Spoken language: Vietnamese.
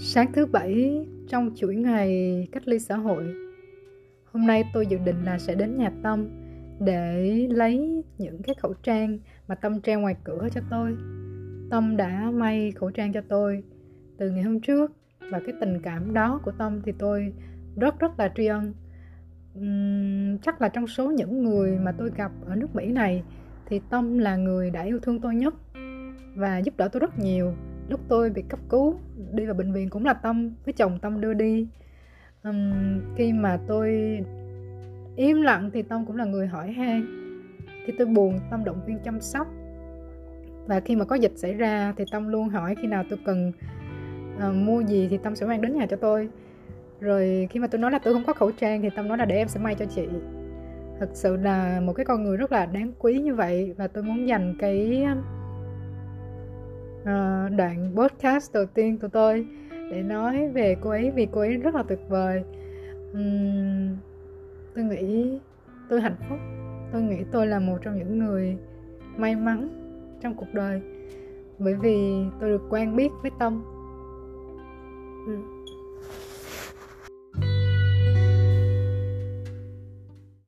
Sáng thứ bảy trong chuỗi ngày cách ly xã hội Hôm nay tôi dự định là sẽ đến nhà Tâm Để lấy những cái khẩu trang mà Tâm treo ngoài cửa cho tôi. Tâm đã may khẩu trang cho tôi từ ngày hôm trước Và cái tình cảm đó của Tâm thì tôi rất rất là tri ân. Uhm, Chắc là trong số những người mà tôi gặp ở nước Mỹ này Thì Tâm là người đã yêu thương tôi nhất Và giúp đỡ tôi rất nhiều. Lúc tôi bị cấp cứu đi vào bệnh viện cũng là tâm với chồng tâm đưa đi. Um, khi mà tôi im lặng thì tâm cũng là người hỏi han. Khi tôi buồn tâm động viên chăm sóc. Và khi mà có dịch xảy ra thì tâm luôn hỏi khi nào tôi cần uh, mua gì thì tâm sẽ mang đến nhà cho tôi. Rồi khi mà tôi nói là tôi không có khẩu trang thì tâm nói là để em sẽ may cho chị. Thật sự là một cái con người rất là đáng quý như vậy và tôi muốn dành cái uh, đoạn podcast đầu tiên của tôi để nói về cô ấy vì cô ấy rất là tuyệt vời. Um, tôi nghĩ tôi hạnh phúc. Tôi nghĩ tôi là một trong những người may mắn trong cuộc đời bởi vì tôi được quen biết với tâm. Ừ.